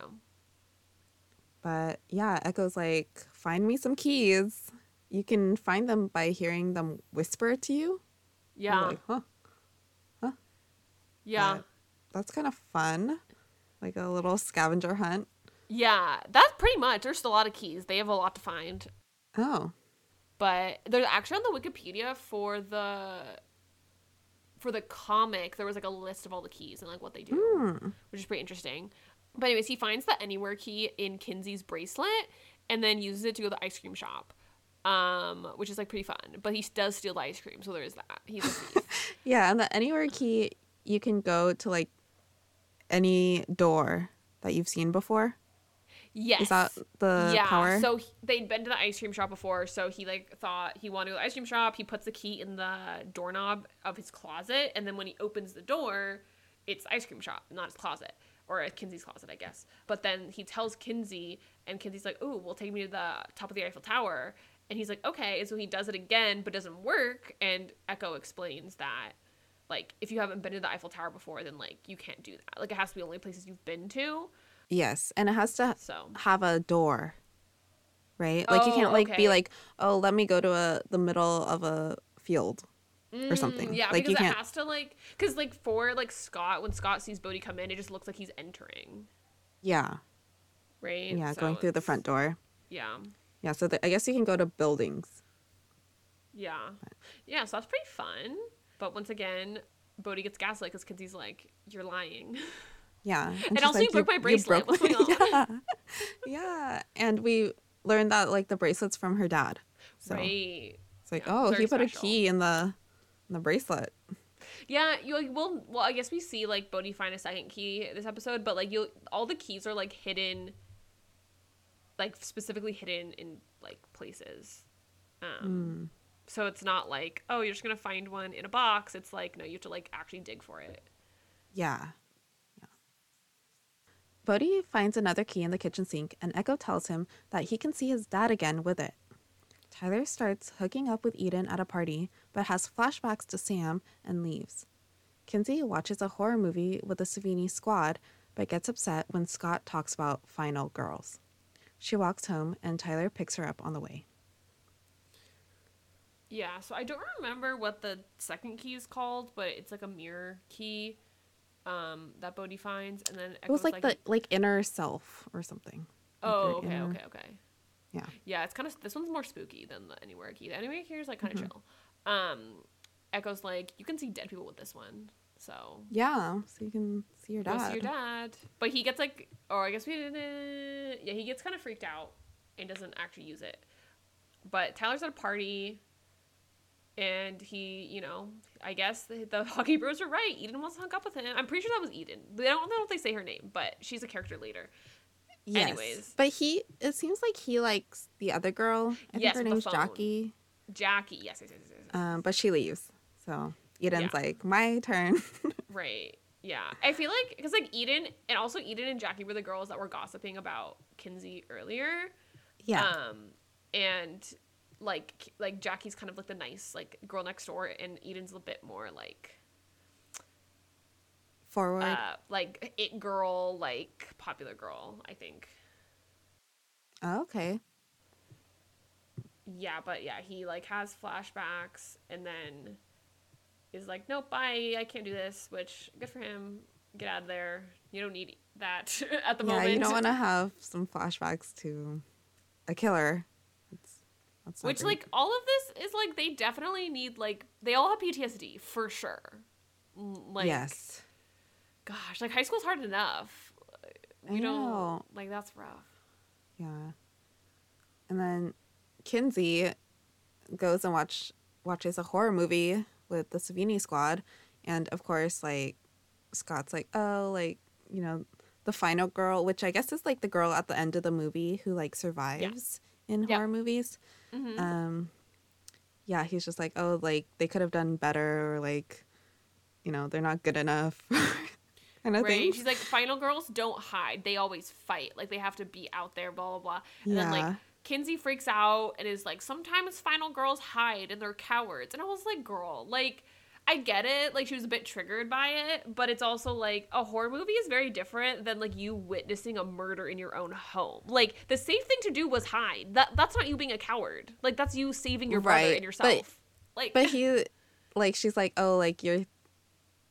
But yeah, Echo's like, find me some keys. You can find them by hearing them whisper to you. Yeah. like, huh. yeah. but- That's kind of fun. Like a little scavenger hunt. Yeah. That's pretty much. There's a lot of keys. They have a lot to find. Oh. but there's actually on the wikipedia for the for the comic there was like a list of all the keys and like what they do Hmm. which is pretty interesting but anyways he finds the anywhere key in kinsey's bracelet and then uses it to go to the ice cream shop um which is like pretty fun but he does steal the ice cream so there is that he's a thief Yeah, and the anywhere key, you can go to like any door that you've seen before. Yes Is that the yeah. power? so he- they'd been to the ice cream shop before so he like thought he wanted to go to the ice cream shop. He puts the key in the doorknob of his closet and then when he opens the door it's ice cream shop not his closet or kinsey's closet i guess. But then he tells kinsey and kinsey's like oh well take me to the top of the eiffel tower. And he's like okay. And so he does it again but doesn't work. And echo explains that like if you haven't been to the eiffel tower before then like you can't do that. Like it has to be only places you've been to yes, and it has to so have a door. Right? Like you Oh, can't like okay. be like, "Oh, let me go to a the middle of a field." or something. Mm, yeah, Like, because it has to like because like for like Scott when Scott sees Bode come in, it just looks like he's entering, Yeah. right? Yeah, So going through the front door. Yeah, Yeah, so the, I guess you can go to buildings. yeah, yeah. So that's pretty fun. But once again, Bode gets gaslit because Kinsey's like, "You're lying." Yeah. And she's also you broke my bracelet. Going on? yeah. yeah. And we learned that like the bracelet's from her dad. So Right. it's like, Yeah, oh, he put special. a key in the in the bracelet. Yeah, you like well well I guess we see like Bode find a second key this episode, but like you all the keys are like hidden like specifically hidden in like places. Um so it's not like, oh, you're just gonna find one in a box. It's like, no, you have to like actually dig for it. Yeah. Bode finds another key in the kitchen sink, and Echo tells him that he can see his dad again with it. Tyler starts hooking up with Eden at a party, but has flashbacks to Sam and leaves. Kinsey watches a horror movie with the Savini squad, but gets upset when Scott talks about final girls. She walks home, and Tyler picks her up on the way. Yeah, so I don't remember what the second key is called, but it's like a mirror key um, that Bode finds, and then It was like, the like inner self or something. Oh, your okay, inner- okay, okay. Yeah. Yeah, it's kind of this one's more spooky than the anywhere key. The anywhere key is like kind of Mhm. chill. Um, Echo's like you can see dead people with this one, so Yeah, so you can see your dad. see your dad. But he gets like, or I guess we didn't. Yeah, he gets kind of freaked out and doesn't actually use it. But Tyler's at a party, and he, you know, I guess the, the hockey bros are right. Eden wants to hook up with him. I'm pretty sure that was Eden. They don't I don't know if they say her name, but she's a character later. Yes. Anyways. but he it seems like he likes the other girl. I Yes, think her name's. Jackie. Jackie, yes, yes, yes, yes, yes. Um, but she leaves. So Eden's Yeah. like, my turn. Right. Yeah. I feel like because like Eden and also Eden and Jackie were the girls that were gossiping about Kinsey earlier. yeah. Um, and like like Jackie's kind of like the nice like girl next door, and Eden's a bit more like Forward. uh like it girl like popular girl. I think. oh, okay. Yeah, but yeah, he like has flashbacks and then is like, nope, bye, I can't do this. Which good for him. Get out of there. You don't need that at the yeah, moment. you don't want to have some flashbacks to a killer. That's, Which great. like all of this is like they definitely need like they all have PTSD for sure. Like yes. gosh, like high school's hard enough. You We don't know. like that's rough. Yeah. And then Kinsey goes and watch watches a horror movie with the Savini squad. And of course, like Scott's like, oh, like, you know, the final girl, which I guess is like the girl at the end of the movie who like survives in Yeah. horror movies. Mhm. Um yeah, he's just like, oh, like they could have done better or like, you know, they're not good enough. kind of right. thing. She's like, final girls don't hide. They always fight. Like they have to be out there, blah blah blah. And then like Kinsey freaks out and is like, sometimes final girls hide and they're cowards. And I was like, girl, like I get it. Like she was a bit triggered by it, but it's also like a horror movie is very different than like you witnessing a murder in your own home. Like the safe thing to do was hide. That that's not you being a coward. Like that's you saving your brother Right, and but- yourself. like but he like she's like oh like you're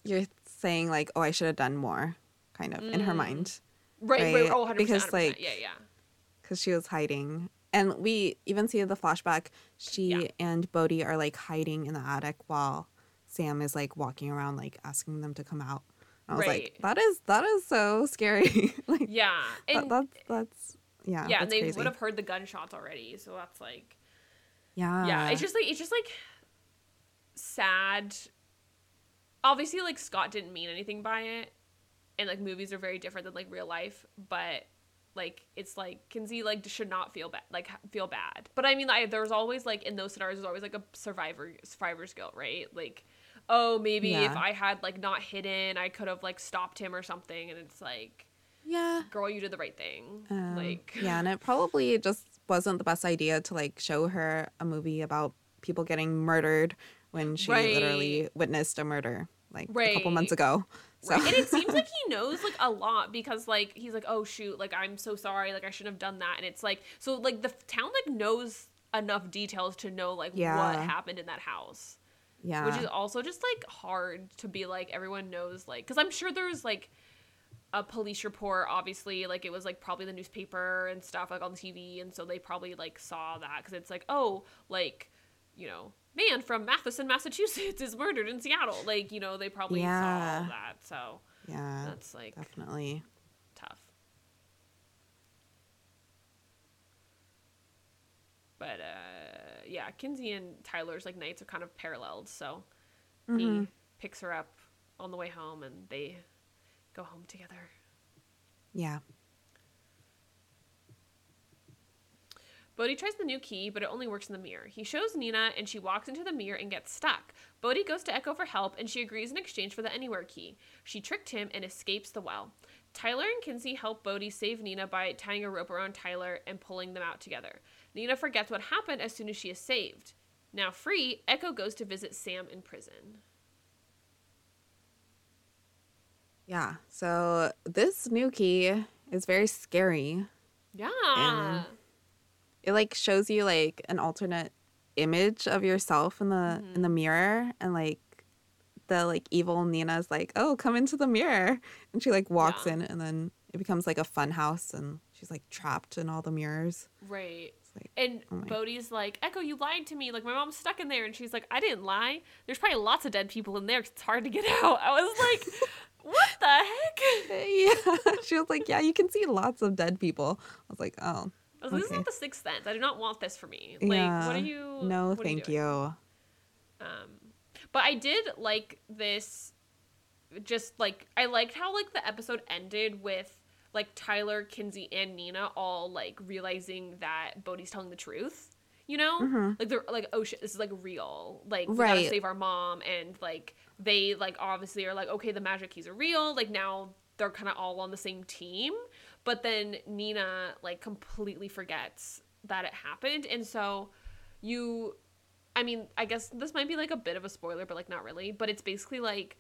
you're saying like oh i should have done more kind of in her Mm. mind right, right, right, oh, 100%, because, 100%. like, yeah, yeah. because she was hiding and we even see the flashback she Yeah. and bode are like hiding in the attic while sam is like walking around like asking them to come out. I was like that is that is so scary. Like Yeah. that, that's that's yeah yeah, and they would have heard the gunshots already, so that's like yeah. yeah it's just like it's just like sad. Obviously like scott didn't mean anything by it and like movies are very different than like real life but like it's like kinsey like should not feel bad like feel bad. But i mean like there's always like in those scenarios there's always like a survivor survivor's guilt right? Like oh maybe if i had like not hidden i could have like stopped him or something and it's like yeah girl you did the right thing Um, like yeah, and it probably just wasn't the best idea to like show her a movie about people getting murdered when she Right. literally witnessed a murder like a couple months ago. So Right. And it seems like he knows like a lot because like he's like, oh shoot, like I'm so sorry, like I shouldn't have done that. And it's like so like the town like knows enough details to know like what happened in that house, yeah, which is also just like hard to be like everyone knows like because I'm sure there's like a police report obviously like it was like probably the newspaper and stuff like on TV and so they probably like saw that because it's like oh like you know man from Matheson Massachusetts is murdered in Seattle like you know they probably saw Yeah. all that so yeah, that's like definitely. tough. But uh yeah, Kinsey and Tyler's like nights are kind of paralleled, so Mhm. he picks her up on the way home and they go home together. Yeah, Bode tries the new key, but it only works in the mirror. He shows Nina, and she walks into the mirror and gets stuck. Bode goes to Echo for help, and she agrees in exchange for the Anywhere key. She tricked him and escapes the well. Tyler and Kinsey help Bode save Nina by tying a rope around Tyler and pulling them out together. Nina forgets what happened as soon as she is saved. Now free, Echo goes to visit Sam in prison. yeah. So this new key is very scary Yeah. It like shows you like an alternate image of yourself in the in the mm-hmm. mirror and like the like evil Nina's like, "Oh, come into the mirror." And she like walks Yeah. in and then it becomes like a fun house and she's like trapped in all the mirrors. Right. Like And Oh Bode's like, Echo, you lied to me. Like, my mom's stuck in there. And she's like, I didn't lie. There's probably lots of dead people in there it's hard to get out. I was like, what the heck? yeah. she was like, "Yeah, you can see lots of dead people." I was like, "Oh, I was like, this is not the sixth sense. I do not want this for me. Like, yeah. what are you? No, thank doing? you." Um, but I did like this. Just like I liked how like the episode ended with like Tyler, Kinsey, and Nina all like realizing that Bode's telling the truth. You know, Mhm. like they're like, oh shit, this is like real. Like we gotta save our mom, and like they like obviously are like, okay, the magic keys are real. Like now they're kind of all on the same team. But then Nina like completely forgets that it happened, and so you I mean, I guess this might be like a bit of a spoiler, but like not really. But it's basically like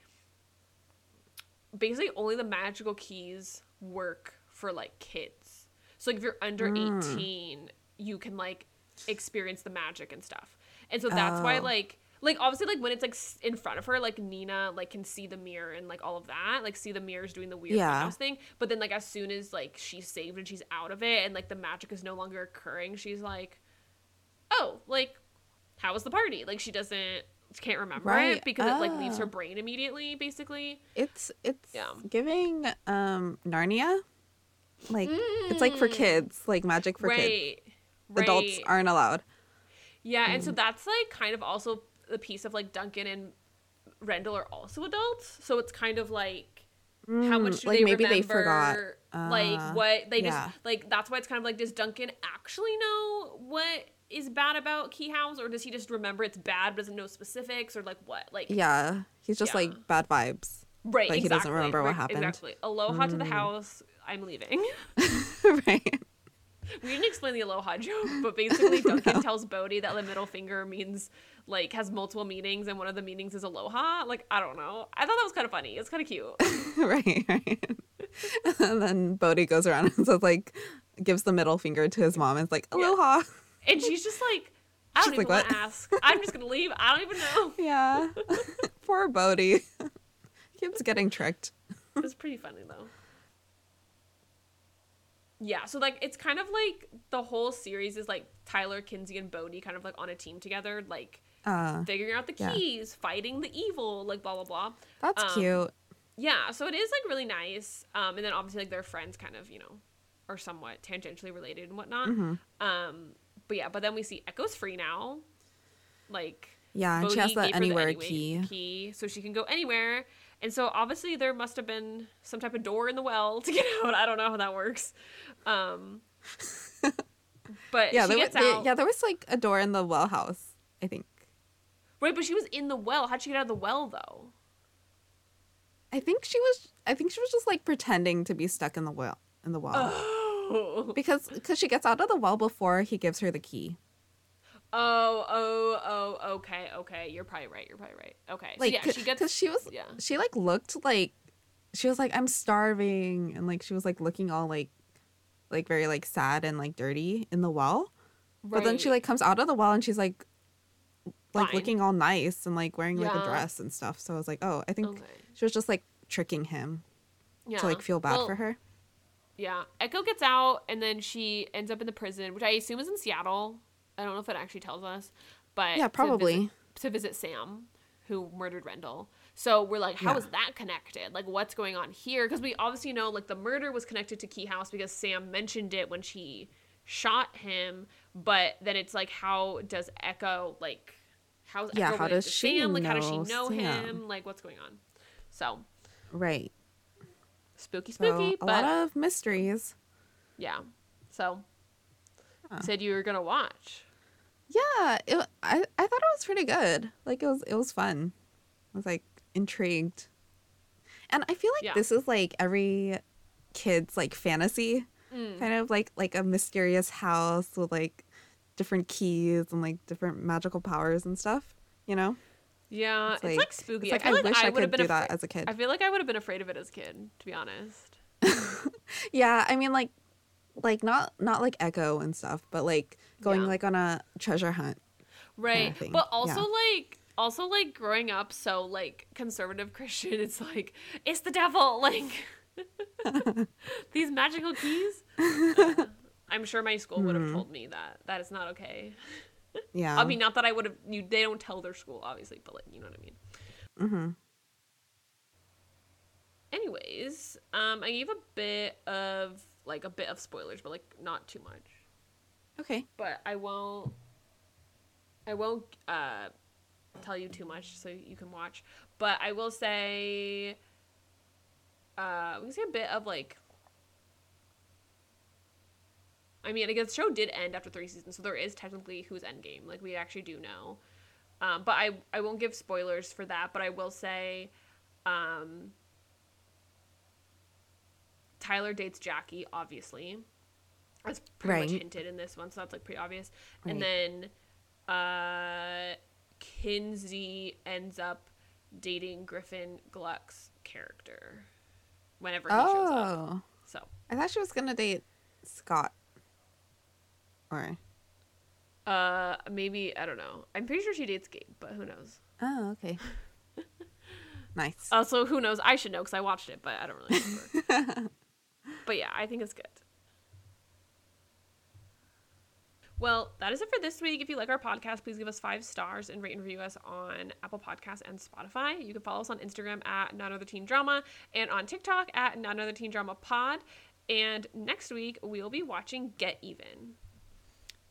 basically only the magical keys work for like kids. So like if you're under Mm. 18, you can like experience the magic and stuff. And so that's why Oh. like like obviously like when it's like in front of her like Nina like can see the mirror and like all of that like see the mirrors doing the weird Yeah. thing but then like as soon as like she's saved and she's out of it and like the magic is no longer occurring she's like oh like how was the party like she doesn't can't remember it Right. because it like leaves her Oh. brain immediately basically It's it's Yeah. giving um Narnia. Like it's like for Mm. kids, like magic for kids. right right Adults aren't allowed. yeah and so Mm. that's like kind of also the piece of like duncan and rendell are also adults so it's kind of like how much Mm, do like they maybe remember they forgot. Like Uh, what they yeah. just like that's why it's kind of like does duncan actually know what is bad about key house or does he just remember it's bad but doesn't know specifics or like what like Yeah, he's just Yeah. like bad vibes. right like, he doesn't exactly, remember what happened. exactly aloha to the Mm. house i'm leaving right. we didn't explain the aloha joke but basically duncan tells bode that the middle finger means like has multiple meanings and one of the meanings is aloha like i don't know i thought that was kind of funny it's kind of cute right, right. and then Bode goes around and says like gives the middle finger to his mom and is like, Yeah. Aloha. and she's just like i don't She's even like, want to "What?" ask i'm just gonna leave i don't even know Yeah. Poor Bode. Keeps getting tricked. It's pretty funny though. Yeah, so like it's kind of like the whole series is like Tyler, Kinsey, and Bode kind of like on a team together, like Uh figuring out the Yeah. keys, fighting the evil, like blah blah blah. that's Um, cute. Yeah, so it is like really nice. Um, and then obviously like their friends kind of you know are somewhat tangentially related and whatnot. Mhm. Um, but yeah, but then we see Echo's free now, like Yeah, and she has her anywhere anyway key. key, so she can go anywhere. And so obviously there must have been some type of door in the well to get out. I don't know how that works. Um, but Yeah, she there was, out. yeah, there was like a door in the well house, I think. Right, but she was in the well. How'd she get out of the well though? I think she was I think she was just like pretending to be stuck in the well in the well. Oh, Because cause she gets out of the well before he gives her the key. oh, oh, oh. Okay, okay. You're probably right. You're probably right. Okay, Like so yeah, she gets. cause she was yeah. she like looked like she was like I'm starving and like she was like looking all like like very like sad and like dirty in the well. But then she like comes out of the well and she's like like Fine. looking all nice and like wearing like Yeah. a dress and stuff. So I was like, "Oh, I think Okay. She was just like tricking him Yeah. to like feel bad Well, for her." Yeah. Echo gets out and then she ends up in the prison, which I assume is in Seattle. I don't know if it actually tells us, but Yeah, to probably. visit, to visit Sam, who murdered Rendell. So we're like, how Yeah. is that connected? Like, what's going on here? Because we obviously know like the murder was connected to Key House because Sam mentioned it when she shot him. But then it's like, how does Echo like? How's Yeah, Echo how does to she Sam? Like, how does she know know Sam? him? Like, what's going on? So Right. spooky, So spooky. a but lot of mysteries. Yeah. So Huh. you said you were gonna watch. Yeah, it, I I thought it was pretty good. Like it was it was fun. I was like intrigued. And I feel like Yeah. this is like every kid's like fantasy, Mm. kind of like like a mysterious house with like different keys and like different magical powers and stuff, you know? Yeah, it's, like, spooky. It's like I I, like wish I, I, would have could been do afraid. that as a kid. I feel like I would have been afraid of it as a kid, to be honest. yeah, I mean like like not not like Echo and stuff, but like going Yeah. like on a treasure hunt. right thing. but also Yeah. like also like growing up so like conservative christian it's like it's the devil like these magical keys Uh, i'm sure my school would have told me that that is not okay Yeah. i mean not that i would have you they don't tell their school obviously but like you know what i mean mm-hmm. anyways um i gave a bit of like a bit of spoilers but like not too much Okay. but I won't. I won't uh, tell you too much so you can watch. But I will say, uh, we can say a bit of like. I mean, I guess the show did end after three seasons, so there is technically who's Endgame. Like we actually do know, um, but I I won't give spoilers for that. But I will say, um, Tyler dates Jackie, obviously. That's pretty much hinted in this one, so that's like pretty obvious. And then uh Kinsey ends up dating Griffin Gluck's character whenever he shows up. Oh, So I thought she was gonna date Scott. Or uh maybe I don't know. I'm pretty sure she dates Gabe, but who knows? oh, okay. nice. Also, who knows? I should know because I watched it, but I don't really remember. but yeah, I think it's good. Well, that is it for this week. If you like our podcast, please give us five stars and rate and review us on Apple Podcasts and Spotify. You can follow us on Instagram at Not Another Teen Drama and on TikTok at Not Another Teen Drama Pod. And next week, we'll be watching Get Even.